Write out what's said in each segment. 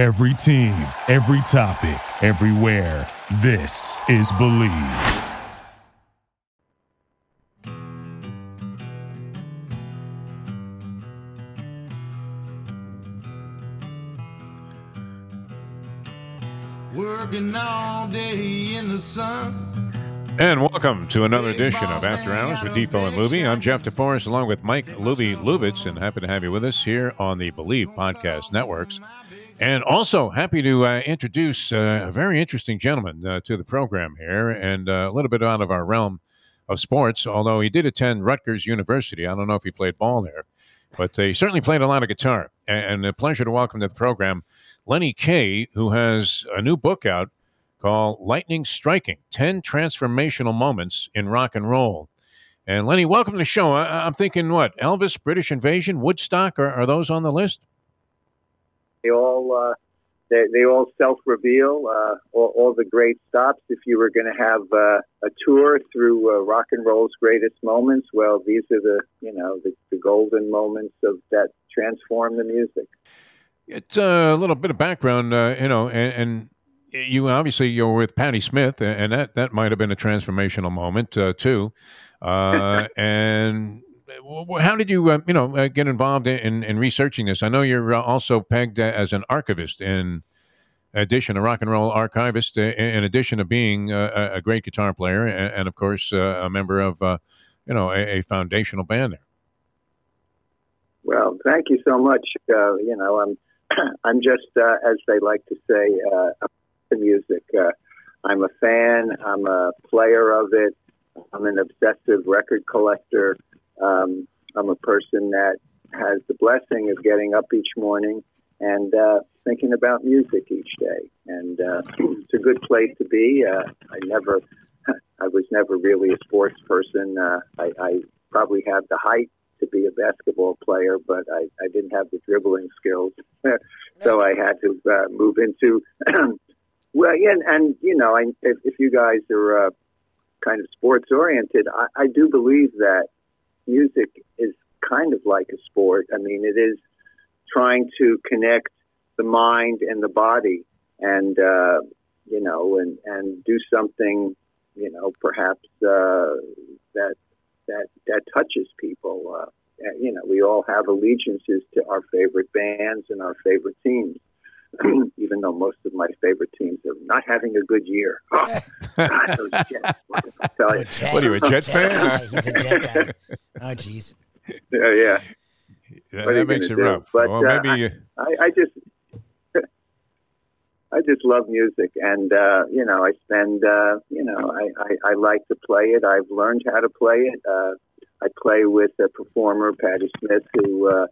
Every team, every topic, everywhere. This is Bleav. Working all day in the sun. And welcome to another edition of After Hours with Defo and Luby. I'm Jeff DeForest along with Mike Luby Lubitz, and happy to have you with us here on the Bleav Podcast Networks. And also happy to uh, introduce uh, a very interesting gentleman uh, to the program here, and uh, a little bit out of our realm of sports. Although he did attend Rutgers University, I don't know if he played ball there, but he certainly played a lot of guitar. And, a pleasure to welcome to the program Lenny Kaye, who has a new book out called Lightning Striking 10 Transformational Moments in Rock and Roll. And Lenny, welcome to the show. I, am thinking, what, Elvis, British Invasion, Woodstock, are, are those on the list? They all. Uh, they, they all self-reveal uh, all, all, the great stops. If you were going to have uh, a tour through uh, rock and roll's greatest moments, well, these are the you know the, the golden moments of that transform the music. It's uh, a little bit of background, uh, you know, and, and you obviously you're with Patti Smith, and that that might have been a transformational moment too. And how did you, uh, you know, uh, get involved in, in researching this? I know you're uh, also pegged as an archivist in addition, a rock and roll archivist, in addition to being a, a great guitar player and, and of course, a member of, you know, a, a, foundational band there. Well, thank you so much. you know, I'm I'm just, as they like to say, the music. Uh, I'm a fan. I'm a player of it. I'm an obsessive record collector. Um, I'm a person that has the blessing of getting up each morning and uh, thinking about music each day. And uh, it's a good place to be. Uh, I never, I was never really a sports person. Uh, I, I probably have the height to be a basketball player, but I, I didn't have the dribbling skills. so I had to uh, move into Well, yeah, and, and you know, I, if, if you guys are uh, kind of sports oriented, I, I do believe that music is kind of like a sport. I mean, it is trying to connect the mind and the body, and uh, you know, and and do something, you know, perhaps uh, that that that touches people. Uh, you know, we all have allegiances to our favorite bands and our favorite teams. even though most of my favorite teams are not having a good year. Oh, God, those Jets. What, what are you, a Jets fan? Uh, he's a Jet guy. Oh, jeez. Yeah, yeah. That, that makes it do? rough. But well, uh, maybe I, I, I, just. I just love music, and uh, you know, I spend, uh, you know, I, I, I like to play it. I've learned how to play it. Uh, I play with a performer, Patti Smith, who uh,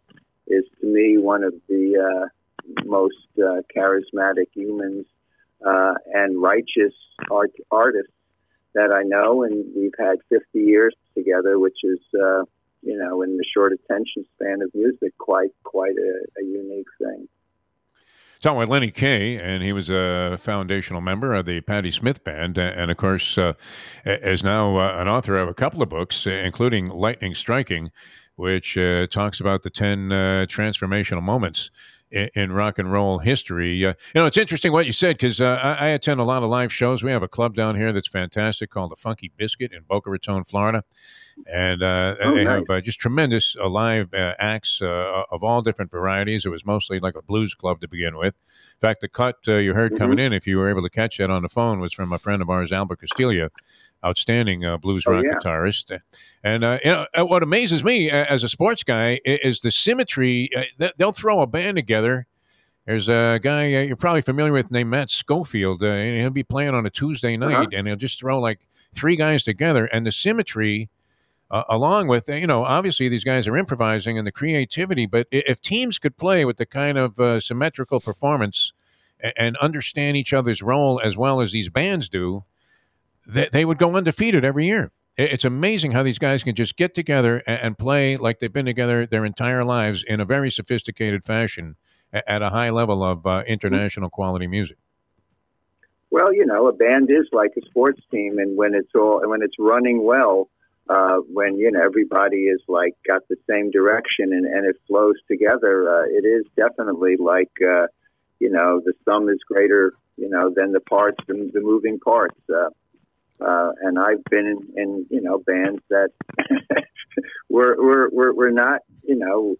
is to me one of the uh, most uh, charismatic humans uh, and righteous art- artists that I know, and we've had 50 years together, which is, uh, you know, in the short attention span of music, quite quite a, a unique thing. Talking with Lenny Kaye, and he was a foundational member of the Patti Smith Band, and of course, uh, is now uh, an author of a couple of books, including Lightning Striking, which uh, talks about the 10 uh, transformational moments in, rock and roll history. Uh, you know, it's interesting what you said because uh, I, I, attend a lot of live shows. We have a club down here that's fantastic called the Funky Biscuit in Boca Raton, Florida, and uh, oh, they nice. have uh, just tremendous uh, live uh, acts of all different varieties. It was mostly like a blues club to begin with. In fact, the cut you heard mm-hmm. coming in, if you were able to catch that on the phone, was from a friend of ours, Albert Castiglia outstanding uh, blues rock oh, yeah. guitarist. And uh, you know, uh, what amazes me uh, as a sports guy is the symmetry. Uh, they'll throw a band together. There's a guy you're probably familiar with named Matt Schofield, and he'll be playing on a Tuesday uh-huh. night, uh-huh. and he'll just throw like three guys together, and the symmetry. Along with you know, obviously these guys are improvising and the creativity, but if teams could play with the kind of symmetrical performance and, and understand each other's role as well as these bands do, they, they would go undefeated every year. It's amazing how these guys can just get together and play like they've been together their entire lives in a very sophisticated fashion at a high level of uh, international quality music. Well, you know, a band is like a sports team, and when it's all when it's running well, uh, when you know everybody is like got the same direction and, and it flows together, uh, it is definitely like uh, you know, the sum is greater, you know, than the parts, the, the moving parts. Uh, uh, and I've been in, in you know bands that we're, we're we're we're not you know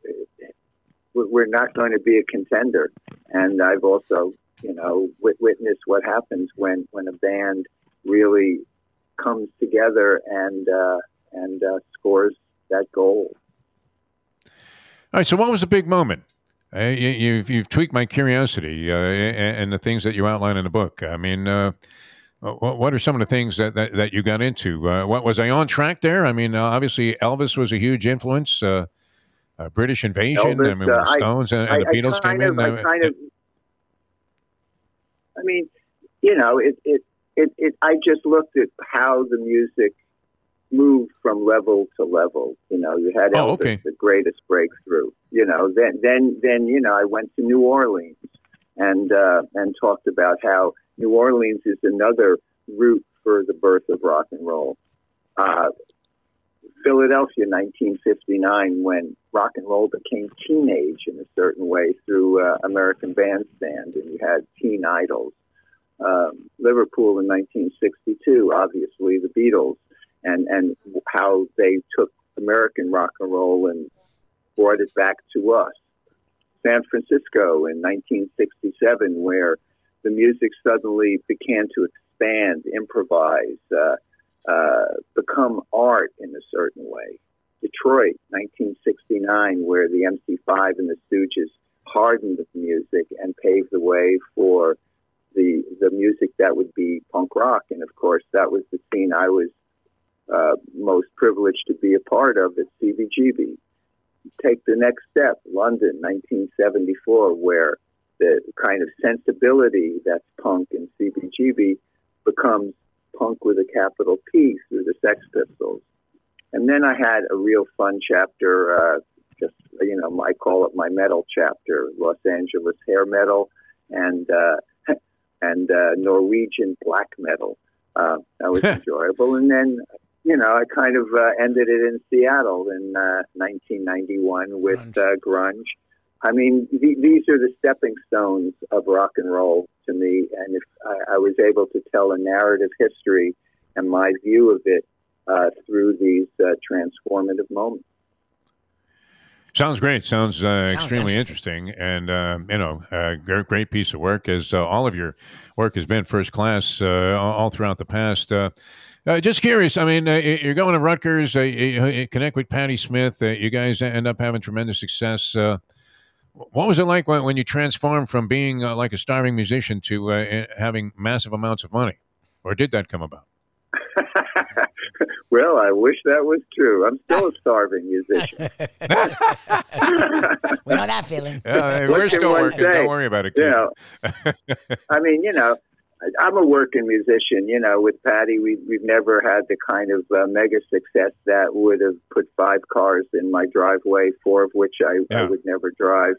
we're not going to be a contender. And I've also you know witnessed what happens when when a band really comes together and uh, and uh, scores that goal. All right. So, what was the big moment? Uh, you, have you've tweaked my curiosity uh, and, and, the things that you outline in the book. I mean, uh, what are some of the things that, that, that you got into? Uh, what was I on track there? I mean, uh, obviously Elvis was a huge influence. Uh, British Invasion. Elvis, I mean, the Stones and, and I, the Beatles came of, in. I kind of. I mean, you know, it, it it it. I just looked at how the music moved from level to level. You know, you had oh, Elvis, oh, okay. the greatest breakthrough. You know, then then then you know, I went to New Orleans and uh, and talked about how New Orleans is another route for the birth of rock and roll. Uh, Philadelphia, 1959, when rock and roll became teenage in a certain way through uh, American Bandstand, and you had teen idols. Um, Liverpool in 1962, obviously the Beatles, and and how they took American rock and roll and brought it back to us. San Francisco in 1967, where the music suddenly began to expand, improvise, uh, uh, become art in a certain way. Detroit, 1969, where the MC5 and the Stooges hardened the music and paved the way for the the music that would be punk rock. And of course, that was the scene I was uh, most privileged to be a part of at CBGB. Take the next step, London, 1974, where the kind of sensibility that's punk and CBGB becomes punk with a capital P through the Sex Pistols. And then I had a real fun chapter, uh, just, you know, I call it my metal chapter, Los Angeles hair metal and, uh, and uh, Norwegian black metal. Uh, that was enjoyable. And then, you know, I kind of uh, ended it in Seattle in uh, 1991 with grunge. Uh, grunge I mean, th- these are the stepping stones of rock and roll to me. And if I, I was able to tell a narrative history and my view of it uh, through these uh, transformative moments. Sounds great. Sounds, uh, Sounds extremely interesting. interesting. and uh, you know, a great, great piece of work. As uh, all of your work has been first class uh, all throughout the past. Uh, just curious. I mean, you're going to Rutgers. you connect with Patti Smith. you guys end up having tremendous success. What was it like when, when you transformed from being uh, like a starving musician to uh, having massive amounts of money? Or did that come about? well, I wish that was true. I'm still a starving musician. we know that feeling. Yeah, we're still working. Say? Don't worry about it. Kid. You know, I mean, you know, I'm a working musician. You know, with Patti, we we've never had the kind of uh, mega success that would have put five cars in my driveway, four of which I, yeah. I would never drive.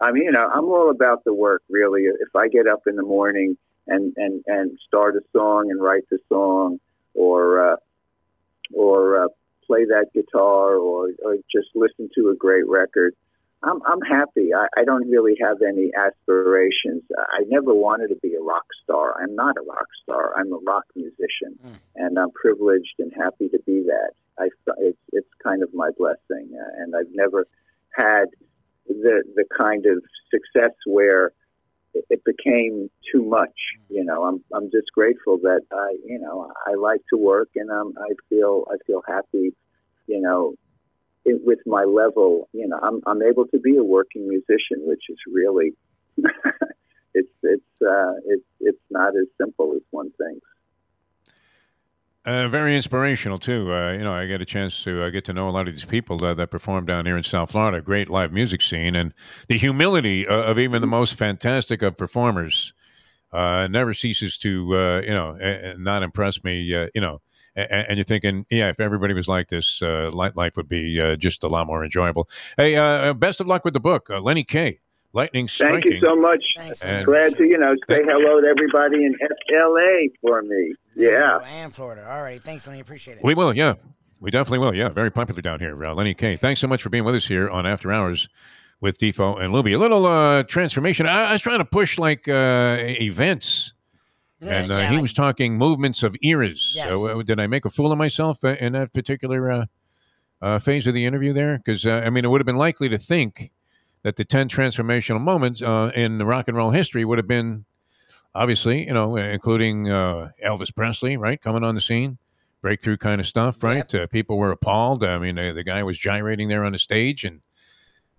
I mean, you know, I'm all about the work, really. If I get up in the morning and and and start a song and write the song, or uh, or uh, play that guitar, or or just listen to a great record, I'm I'm happy. I, I don't really have any aspirations. I never wanted to be a rock star. I'm not a rock star. I'm a rock musician, mm. and I'm privileged and happy to be that. I it's it's kind of my blessing, uh, and I've never had the the kind of success where it became too much. You know, I'm I'm just grateful that I you know I like to work and I'm I feel I feel happy. You know, it, with my level, you know, I'm I'm able to be a working musician, which is really it's it's uh, it's it's not as simple as one thinks. Uh, very inspirational too. Uh, you know, I get a chance to uh, get to know a lot of these people that perform down here in South Florida. Great live music scene, and the humility uh, of even the most fantastic of performers uh, never ceases to uh, you know not impress me. you know, and, and, you're thinking, yeah, if everybody was like this, life would be just a lot more enjoyable. Hey, best of luck with the book, Lenny Kaye. Lightning striking. Thank you so much. Thanks, and Glad to, you know, say hello to everybody in LA for me. Yeah. And Florida. All right. Thanks, Lenny. Appreciate it. We will. Yeah. We definitely will. Yeah. Very popular down here. Uh, Lenny Kaye. Thanks so much for being with us here on After Hours with Defo and Luby. A little uh, transformation. I, I was trying to push like uh, events, and uh, Yeah, he was talking movements of eras. Yes. So, uh, did I make a fool of myself uh, in that particular uh, uh, phase of the interview there? Because uh, I mean, it would have been likely to think that the ten transformational moments uh, in the rock and roll history would have been obviously, you know, including uh, Elvis Presley, right, coming on the scene, breakthrough kind of stuff, right? Uh, people were appalled. I mean, uh, the guy was gyrating there on the stage, and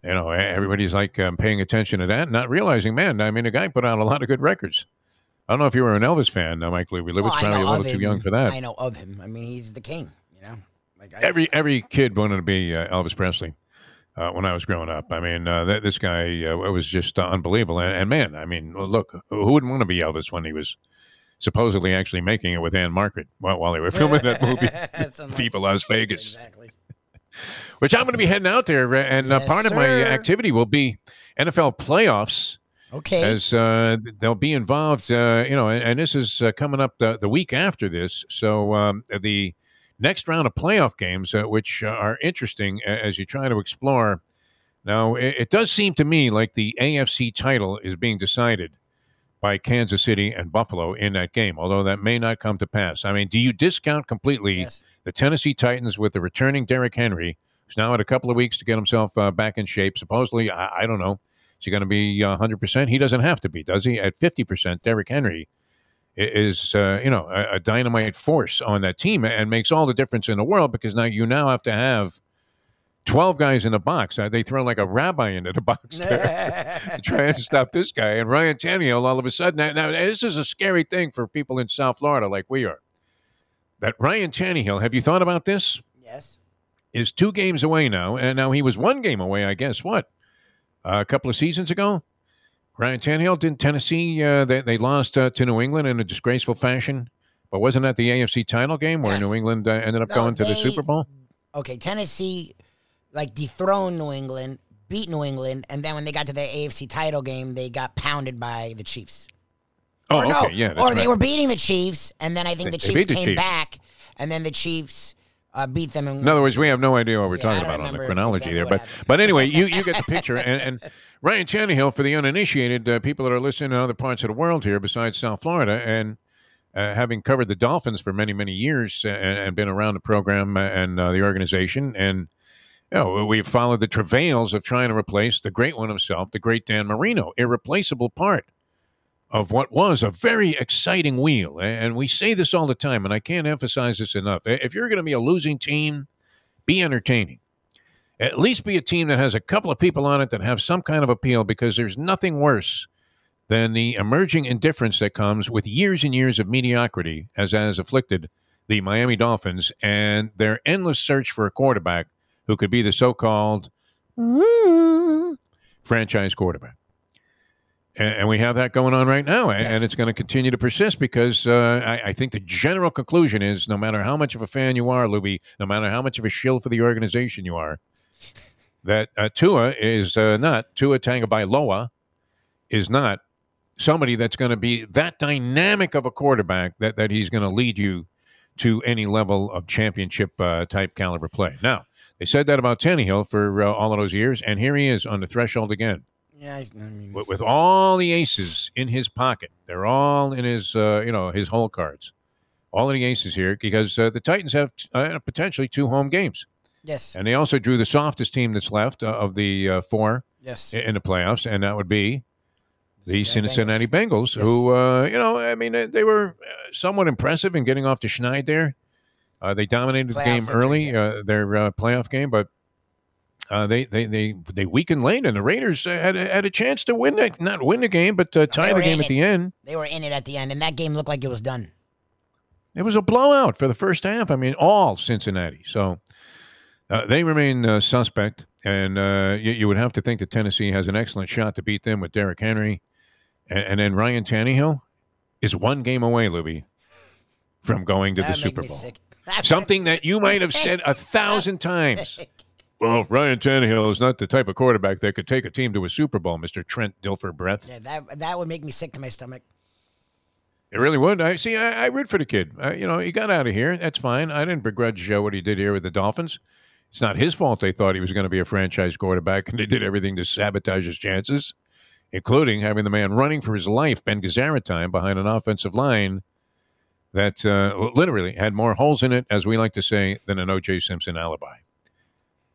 you know, everybody's like um, paying attention to that, not realizing, man, I mean, the guy put out a lot of good records. I don't know if you were an Elvis fan, uh, Mike. Lewitt's Well, probably a little too him. young for that. I know of him. I mean, he's the king. You know, like I, Every every kid wanted to be uh, Elvis Presley uh, when I was growing up. I mean, uh, th- this guy uh, was just uh, unbelievable. And, and man, I mean, look, who wouldn't want to be Elvis when he was supposedly actually making it with Ann-Margret while, while they were filming that movie, like Viva Las Vegas? Exactly. Which I'm going to be heading out there, and uh, Yes, part of my activity will be NFL playoffs. Okay. as uh, they'll be involved. Uh, you know, and, and this is uh, coming up the, the week after this. So um, the next round of playoff games, uh, which are interesting as you try to explore. Now, it, it does seem to me like the AFC title is being decided by Kansas City and Buffalo in that game, although that may not come to pass. I mean, do you discount completely yes. the Tennessee Titans with the returning Derrick Henry, who's now had a couple of weeks to get himself uh, back in shape? Supposedly, I, I don't know. Is he going to be uh, 100%? He doesn't have to be, does he? At 50%, Derrick Henry is, uh, you know, a, a dynamite force on that team and makes all the difference in the world because now you now have to have 12 guys in a box. Uh, they throw like a rabbi into the box to try and stop this guy. And Ryan Tannehill, all of a sudden, now, now this is a scary thing for people in South Florida like we are. That Ryan Tannehill, have you thought about this? yes. Is two games away now, and now he was one game away. I guess what uh, a couple of seasons ago. Ryan Tannehill did Tennessee. Uh, they they lost uh, to New England in a disgraceful fashion, but wasn't that the AFC title game where Yes. New England uh, ended up No, going to the Super Bowl? Okay. Tennessee, like dethroned New England, beat New England, and then when they got to the AFC title game, they got pounded by the Chiefs. Oh, or okay, no, yeah. or they were beating the Chiefs, and then I think They- the Chiefs the came Chiefs. back, and then the Chiefs uh, beat them. In other words, we have no idea what we're Yeah, talking about on the chronology exactly there. But happened. but anyway, you, you get the picture. And, and Ryan Tannehill, for the uninitiated, uh, people that are listening in other parts of the world here besides South Florida, and uh, having covered the Dolphins for many many years uh, and, and been around the program and uh, the organization, and you know we've followed the travails of trying to replace the great one himself, the great Dan Marino, irreplaceable part of what was a very exciting wheel. And we say this all the time, and I can't emphasize this enough. If you're going to be a losing team, be entertaining. At least be a team that has a couple of people on it that have some kind of appeal because there's nothing worse than the emerging indifference that comes with years and years of mediocrity, as has afflicted the Miami Dolphins and their endless search for a quarterback who could be the so called mm, franchise quarterback. And, and we have that going on right now, and, Yes. it's going to continue to persist because uh, I, I think the general conclusion is no matter how much of a fan you are, Luby, no matter how much of a shill for the organization you are, that uh, Tua is uh, not Tua Tagovailoa is not somebody that's going to be that dynamic of a quarterback that that he's going to lead you to any level of championship uh, type caliber play. Now they said that about Tannehill for uh, all of those years, and here he is on the threshold again Yeah, I, mean, with, with all the aces in his pocket. They're all in his, uh, you know, his hole cards. All of the aces here because uh, the Titans have uh, potentially two home games, yes, and they also drew the softest team that's left uh, of the uh, four yes. i- in the playoffs, and that would be the Cincinnati Cincinnati Bengals, Yes. who, uh, you know, I mean, they were uh, somewhat impressive in getting off to Schneid there. Uh, they dominated the game early, uh, their uh, playoff game, but uh, they, they they they weakened late, and the Raiders uh, had a, had a chance to win that, not win the game, but uh, tie the game at the end. They were in it at the end, and that game looked like it was done. It was a blowout for the first half. I mean, all Cincinnati. So uh, they remain uh, suspect, and uh, you, you would have to think that Tennessee has an excellent shot to beat them with Derrick Henry, and, and then Ryan Tannehill is one game away, Louis, from going to the That make Super Bowl. sick. Something that you might have said a thousand times. Well, Ryan Tannehill is not the type of quarterback that could take a team to a Super Bowl, Mister Trent Dilfer Breath. Yeah, that that would make me sick to my stomach. It really would. I see. I, I root for the kid. Uh, you know, he got out of here. That's fine. I didn't begrudge uh, what he did here with the Dolphins. It's not his fault they thought he was going to be a franchise quarterback, and they did everything to sabotage his chances, including having the man running for his life, Ben Gazzara time, behind an offensive line that uh, literally had more holes in it, as we like to say, than an O.J. Simpson alibi.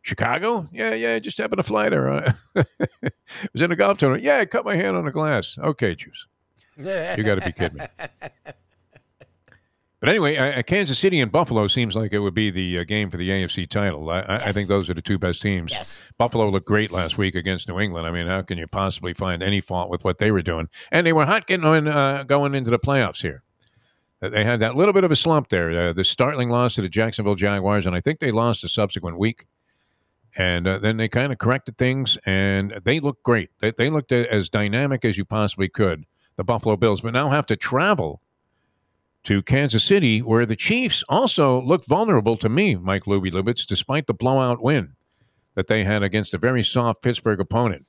Chicago? Yeah, yeah, just happened to fly there. Uh, was in a golf tournament. Yeah, I cut my hand on the glass. Okay, Juice. You got to be kidding me. But anyway, uh, Kansas City and Buffalo seems like it would be the uh, game for the AFC title. I, I, I think those are the two best teams. Yes. Buffalo looked great last week against New England. I mean, how can you possibly find any fault with what they were doing? And they were hot getting on, uh, going into the playoffs here. Uh, They had that little bit of a slump there. Uh, the startling loss to the Jacksonville Jaguars, and I think they lost the subsequent week. And uh, then they kind of corrected things, and they looked great. They, they looked as dynamic as you possibly could, the Buffalo Bills, but now have to travel to Kansas City, where the Chiefs also looked vulnerable to me, Mike Luby Lubitz, despite the blowout win that they had against a very soft Pittsburgh opponent.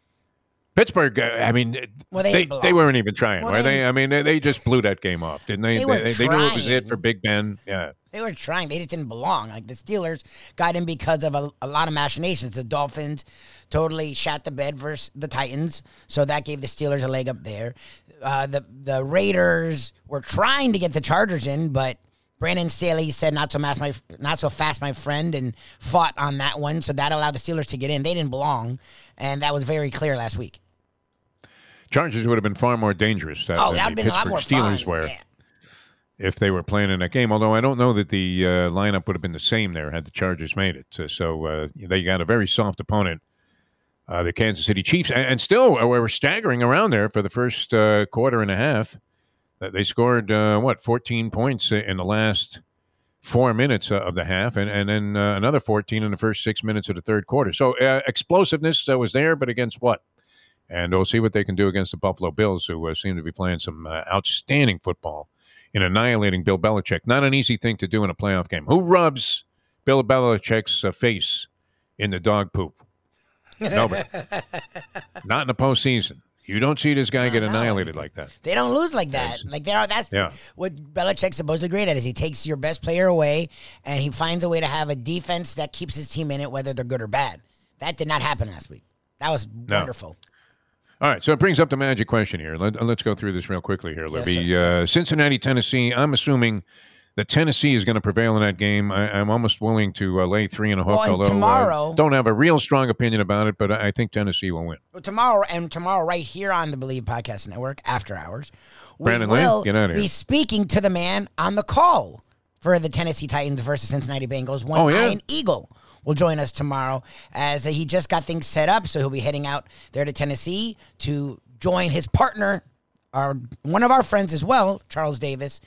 Pittsburgh, uh, I mean, Well, they they, they weren't even trying, Well, were they- they? I mean, they, they just blew that game off, didn't they? They, they knew it was it for Big Ben. Yeah. They were trying. They just didn't belong. Like the Steelers got in because of a, a lot of machinations. The Dolphins totally shat the bed versus the Titans, so that gave the Steelers a leg up there. Uh, the the Raiders were trying to get the Chargers in, but Brandon Staley said not so fast, my not so fast, my friend, and fought on that one. So that allowed the Steelers to get in. They didn't belong, and that was very clear last week. Chargers would have been far more dangerous uh, Oh, than that would the have been a lot Pittsburgh more Steelers fun. were Yeah. if they were playing in that game. Although I don't know that the uh, lineup would have been the same there had the Chargers made it. So, so uh, they got a very soft opponent, uh, the Kansas City Chiefs, and, and still uh, we were staggering around there for the first uh, quarter and a half. Uh, They scored uh, what 14 points in the last four minutes uh, of the half, and and then uh, another 14 in the first six minutes of the third quarter. So uh, explosiveness uh, was there, but against what? And we'll see what they can do against the Buffalo Bills, who uh, seem to be playing some uh, outstanding football in annihilating Bill Belichick. Not an easy thing to do in a playoff game. Who rubs Bill Belichick's uh, face in the dog poop? Nobody. Not in the postseason. You don't see this guy get no. annihilated like that. They don't lose like that. Yes. Like they are. That's Yeah. what Belichick's supposed to be great at. Is he takes your best player away and he finds a way to have a defense that keeps his team in it, whether they're good or bad. That did not happen last week. That was wonderful. All right, so it brings up the magic question here. Let, us go through this real quickly here, Yes, Libby. sir. uh, Yes. Cincinnati, Tennessee. I'm assuming that Tennessee is going to prevail in that game. I, I'm almost willing to uh, lay three and a half. Well, and although tomorrow- uh, don't have a real strong opinion about it, but I think Tennessee will win. Well, tomorrow and tomorrow, right here on the Bleav Podcast Network, after hours, we Brandon will here. be speaking to the man on the call for the Tennessee Titans versus Cincinnati Bengals. One Oh, yeah? Ian Eagle will join us tomorrow as he just got things set up, so he'll be heading out there to Tennessee to join his partner, our one of our friends as well, Charles Davis,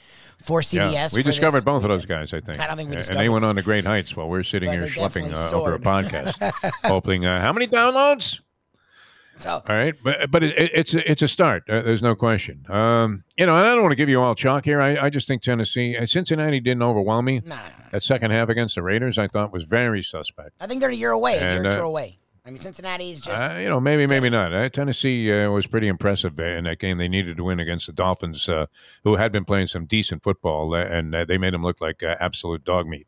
for CBS. Yeah, we for discovered both of those guys, I think. I don't think we And discovered they went on to great heights while we're sitting But here schlepping uh, over a podcast, hoping uh, how many downloads? So All right, but but it, it, it's a, it's a start. Uh, there's no question. Um, you know, and I don't want to give you all chalk here. I, I just think Tennessee, uh, Cincinnati didn't overwhelm me. nah, That second half against the Raiders, I thought was very suspect. I think they're a year away, a year uh, away. I mean, Cincinnati is just Uh, you know, maybe, maybe not. Uh, Tennessee uh, was pretty impressive uh, in that game. They needed to win against the Dolphins, uh, who had been playing some decent football, uh, and uh, they made them look like uh, absolute dog meat.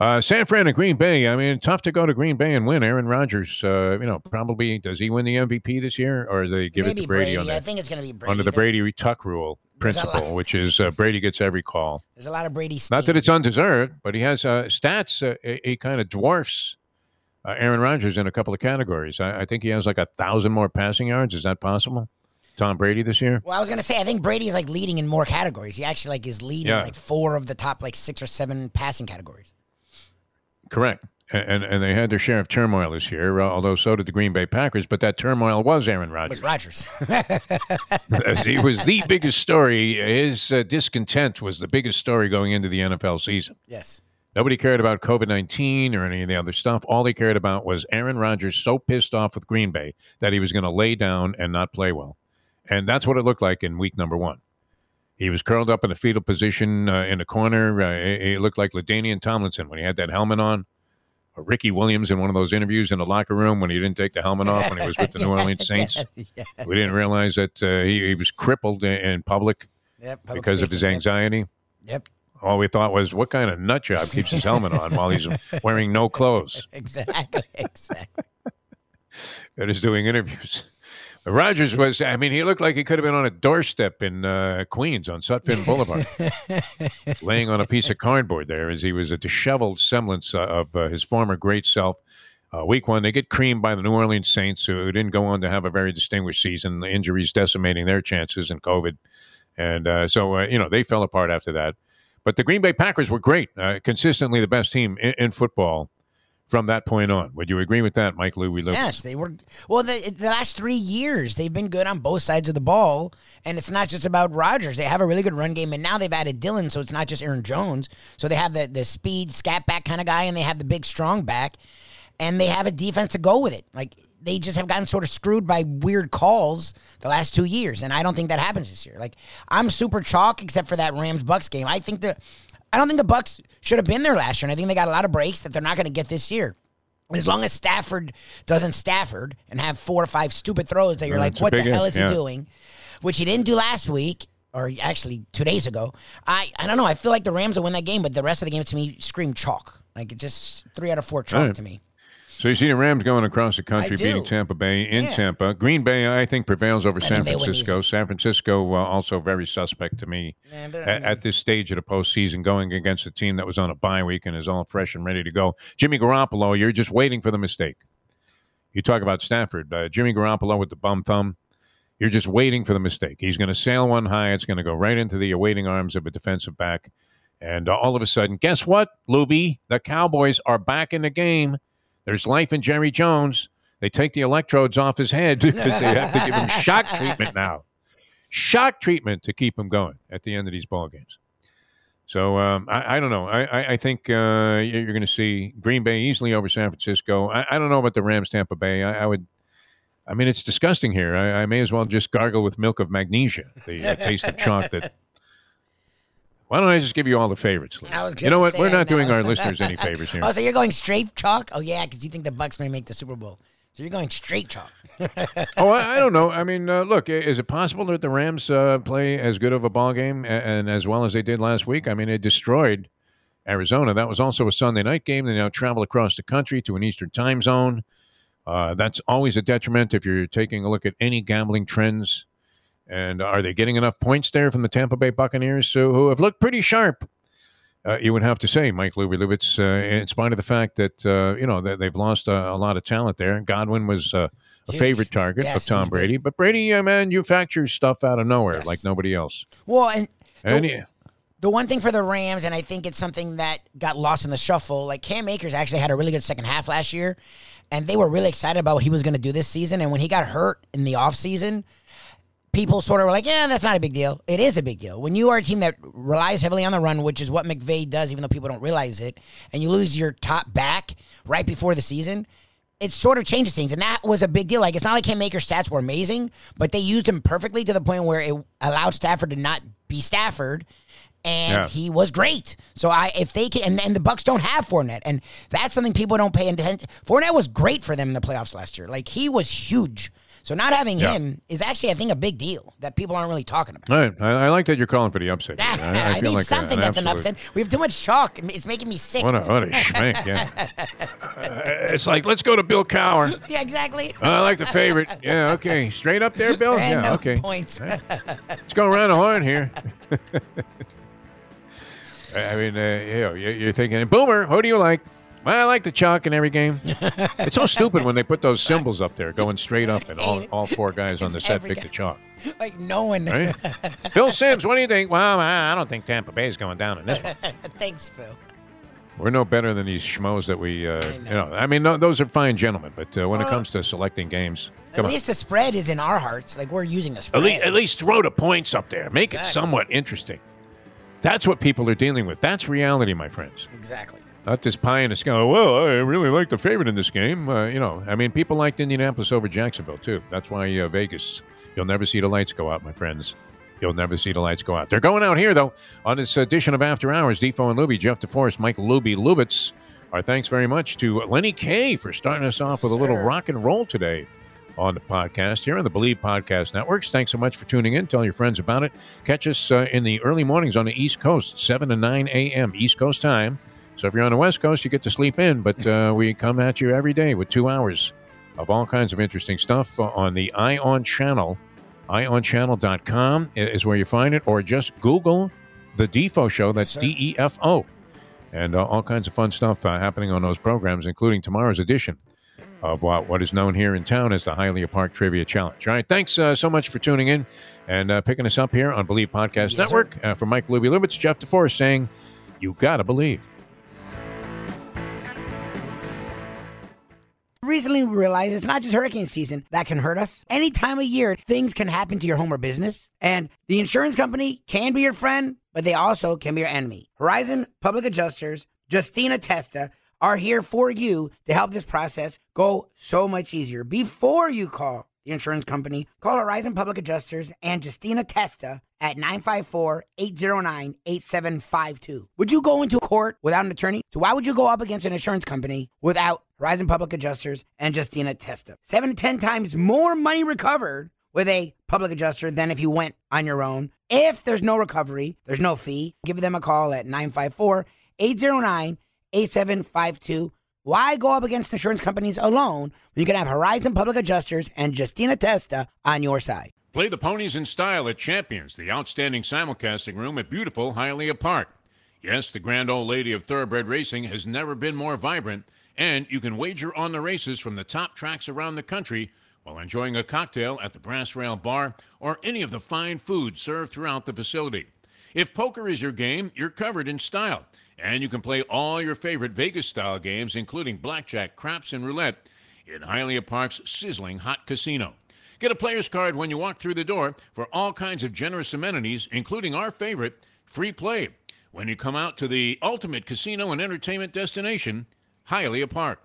Uh, San Fran and Green Bay. I mean, tough to go to Green Bay and win. Aaron Rodgers, uh, you know, probably does he win the MVP this year, or they give maybe it to Brady, Brady. on I think it's going to be Brady. under the Brady Tuck rule There's a lot- principle, which is uh, Brady gets every call. There's a lot of Brady. Not that it's undeserved, but he has uh, stats. Uh, he, kind of dwarfs uh, Aaron Rodgers in a couple of categories. I, I think he has like a thousand more passing yards. Is that possible? Tom Brady this year? Well, I was gonna say I think Brady's like leading in more categories. He actually like is leading Yeah. like four of the top like six or seven passing categories. Correct. And and they had their share of turmoil this year, uh, although so did the Green Bay Packers. But that turmoil was Aaron Rodgers. Was Rodgers? He was the biggest story. His uh, discontent was the biggest story going into the NFL season. yes. Nobody cared about COVID 19 or any of the other stuff. All they cared about was Aaron Rodgers so pissed off with Green Bay that he was going to lay down and not play well. And that's what it looked like in week number one. He was curled up in a fetal position uh, in a corner. Uh, it, it looked like LaDainian Tomlinson when he had that helmet on. Or Ricky Williams in one of those interviews in the locker room when he didn't take the helmet off when he was with the New Orleans Saints. yeah. We didn't realize that uh, he, he was crippled in, in public Yep. public because of his anxiety. Yep. All we thought was, what kind of nut job keeps his helmet on while he's wearing no clothes Exactly. Exactly. and is doing interviews? Rodgers was, I mean, he looked like he could have been on a doorstep in uh, Queens on Sutphin Boulevard, laying on a piece of cardboard there as he was a disheveled semblance of uh, his former great self. Uh, week one, they get creamed by the New Orleans Saints, who didn't go on to have a very distinguished season. The injuries decimating their chances and COVID. And uh, so, uh, you know, they fell apart after that. But the Green Bay Packers were great, uh, consistently the best team in, in football from that point on. Would you agree with that, Mike Louie? Lou? Yes, they were. Well, the, the last three years, they've been good on both sides of the ball. And it's not just about Rodgers. They have a really good run game. And now they've added Dillon, so it's not just Aaron Jones. So they have the, the speed, scat back kind of guy, and they have the big, strong back. And they have a defense to go with it. Like, they just have gotten sort of screwed by weird calls the last two years. And I don't think that happens this year. Like, I'm super chalk except for that Rams Bucks game. I think the. I don't think the Bucks should have been there last year, and I think they got a lot of breaks that they're not going to get this year. As long as Stafford doesn't Stafford and have four or five stupid throws that you're Yeah, like, what the hell is yeah. he doing? Which he didn't do last week, or actually two days ago. I I don't know. I feel like the Rams will win that game, but the rest of the game to me scream chalk. Like it just three out of four chalk right. to me. So you see the Rams going across the country, beating Tampa Bay in Yeah. Tampa. Green Bay, I think, prevails over San they win Francisco. San Francisco, uh, also very suspect to me Man, at, at this stage of the postseason, going against a team that was on a bye week and is all fresh and ready to go. Jimmy Garoppolo, you're just waiting for the mistake. You talk about Stafford, uh, Jimmy Garoppolo with the bum thumb. You're just waiting for the mistake. He's going to sail one high. It's going to go right into the awaiting arms of a defensive back. And uh, all of a sudden, guess what, Luby? The Cowboys are back in the game. There's life in Jerry Jones. They take the electrodes off his head because they have to give him shock treatment now. Shock treatment to keep him going at the end of these ball games. So um, I, I don't know. I, I, I think uh, you're going to see Green Bay easily over San Francisco. I, I don't know about the Rams, Tampa Bay. I, would. I mean, it's disgusting here. I, I may as well just gargle with milk of magnesia, the uh, taste of chalk that. Why don't I just give you all the favorites? Lou? I was You know what? We're not doing our listeners any favors here. Oh, so you're going straight chalk? Oh yeah, because you think the Bucks may make the Super Bowl. So you're going straight chalk. oh, I, I don't know. I mean, uh, look, is it possible that the Rams uh, play as good of a ball game a- and as well as they did last week? I mean, they destroyed Arizona. That was also a Sunday night game. They now travel across the country to an Eastern time zone. Uh, that's always a detriment if you're taking a look at any gambling trends. And are they getting enough points there from the Tampa Bay Buccaneers, who, who have looked pretty sharp? Uh, you would have to say, Mike Louie Lubitz, uh, in spite of the fact that uh, you know that they've lost a, a lot of talent there. Godwin was uh, a favorite target Yes, of Tom. Brady, but Brady, uh, man, you factor stuff out of nowhere Yes. like nobody else. Well, and And the, yeah, the one thing for the Rams, and I think it's something that got lost in the shuffle. Like Cam Akers actually had a really good second half last year, and they were really excited about what he was going to do this season. And when he got hurt in the offseason, people sort of were like, "Yeah, that's not a big deal." It is a big deal when you are a team that relies heavily on the run, which is what McVay does, even though people don't realize it. And you lose your top back right before the season. It sort of changes things, and that was a big deal. Like it's not like Cam Akers' stats were amazing, but they used him perfectly to the point where it allowed Stafford to not be Stafford, and Yeah. he was great. So I, if they can, and, and the Bucks don't have Fournette, and that's something people don't pay attention. Fournette was great for them in the playoffs last year. Like he was huge. So not having Yeah. him is actually, I think, a big deal that people aren't really talking about. all right. I, I like that you're calling for the upset. I, I, feel need like a- something an that's an upset. We have too much chalk. It's making me sick. What a what a schmank! Yeah, Uh, it's like let's go to Bill Cowher. yeah, exactly. I like the favorite. Yeah, okay, straight up there, Bill. and Yeah, no okay. points. Let's go around the horn here. I mean, uh, you know, you're thinking, Boomer, who do you like? Well, I like the chalk in every game. it's so stupid when they put those symbols up there going straight up, and all, all four guys on the set pick the chalk. like no one. Right? Phil Simms, what do you think? Well, I don't think Tampa Bay is going down in this one. Thanks, Phil. We're no better than these schmoes that we, uh, I you know. know. I mean, no, those are fine gentlemen, but uh, when it comes to selecting games, At on. least the spread is in our hearts. Like we're using the At spread. least, at least throw the points up there. Make it somewhat interesting. That's what people are dealing with. That's reality, my friends. Exactly. Not this pie in the sky. Well, I really like the favorite in this game. Uh, you know, I mean, people liked Indianapolis over Jacksonville too. That's why uh, Vegas. You'll never see the lights go out, my friends. You'll never see the lights go out. They're going out here though on this edition of After Hours. Defo and Luby, Jeff DeForest, Mike Luby Lubitz. Our thanks very much to Lenny Kaye for starting us off with a little rock and roll today on the podcast here on the Bleav Podcast Networks. Thanks so much for tuning in. Tell your friends about it. Catch us uh, in the early mornings on the East Coast, 7 to 9 a.m. East Coast time. So if you're on the West Coast, you get to sleep in, but uh, we come at you every day with two hours of all kinds of interesting stuff on the ION channel. IONchannel.com is where you find it, or just Google the Defo Show. That's D E F O. And uh, all kinds of fun stuff uh, happening on those programs, including tomorrow's edition of what, what is known here in town as the Hialeah Park Trivia Challenge. All right, thanks uh, so much for tuning in and uh, picking us up here on Bleav Podcast Yes, Network. Uh, for Mike Luby Lubitz, Jeff DeForest saying, You gotta believe. Recently we realized it's not just hurricane season that can hurt us. Any time of year, things can happen to your home or business. And the insurance company can be your friend, but they also can be your enemy. Horizon Public Adjusters, Justina Testa, are here for you to help this process go so much easier. Before you call the insurance company, call Horizon Public Adjusters and Justina Testa at 954-809-8752. Would you go into court without an attorney? So why would you go up against an insurance company without Horizon Public Adjusters and Justina Testa? Seven to ten times more money recovered with a public adjuster than if you went on your own. If there's no recovery, there's no fee. Give them a call at 954-809-8752. Why go up against insurance companies alone when you can have Horizon Public Adjusters and Justina Testa on your side? Play the ponies in style at Champions, the outstanding simulcasting room at beautiful Hialeah Park. Yes, the grand old lady of thoroughbred racing has never been more vibrant, and you can wager on the races from the top tracks around the country while enjoying a cocktail at the Brass Rail Bar or any of the fine food served throughout the facility. If poker is your game, you're covered in style, and you can play all your favorite Vegas style games, including blackjack, craps, and roulette, in Hialeah Park's sizzling hot casino. Get a player's card when you walk through the door for all kinds of generous amenities, including our favorite, free play, when you come out to the ultimate casino and entertainment destination, Hialeah Park.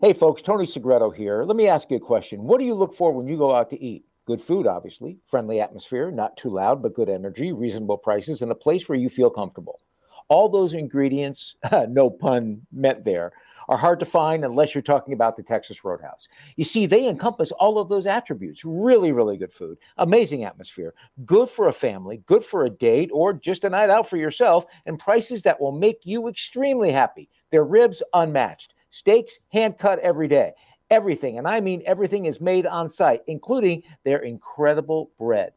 Hey, folks, Tony Segreto here. Let me ask you a question. What do you look for when you go out to eat? Good food, obviously, friendly atmosphere, not too loud, but good energy, reasonable prices, and a place where you feel comfortable. All those ingredients, no pun meant there, are hard to find unless you're talking about the Texas Roadhouse. You see, they encompass all of those attributes really, really good food, amazing atmosphere, good for a family, good for a date, or just a night out for yourself, and prices that will make you extremely happy. Their ribs unmatched, steaks hand cut every day. Everything, and I mean everything, is made on site, including their incredible bread.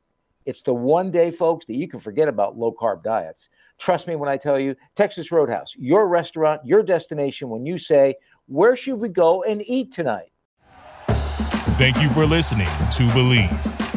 It's the one day, folks, that you can forget about low carb diets. Trust me when I tell you, Texas Roadhouse, your restaurant, your destination when you say, Where should we go and eat tonight? Thank you for listening to Bleav.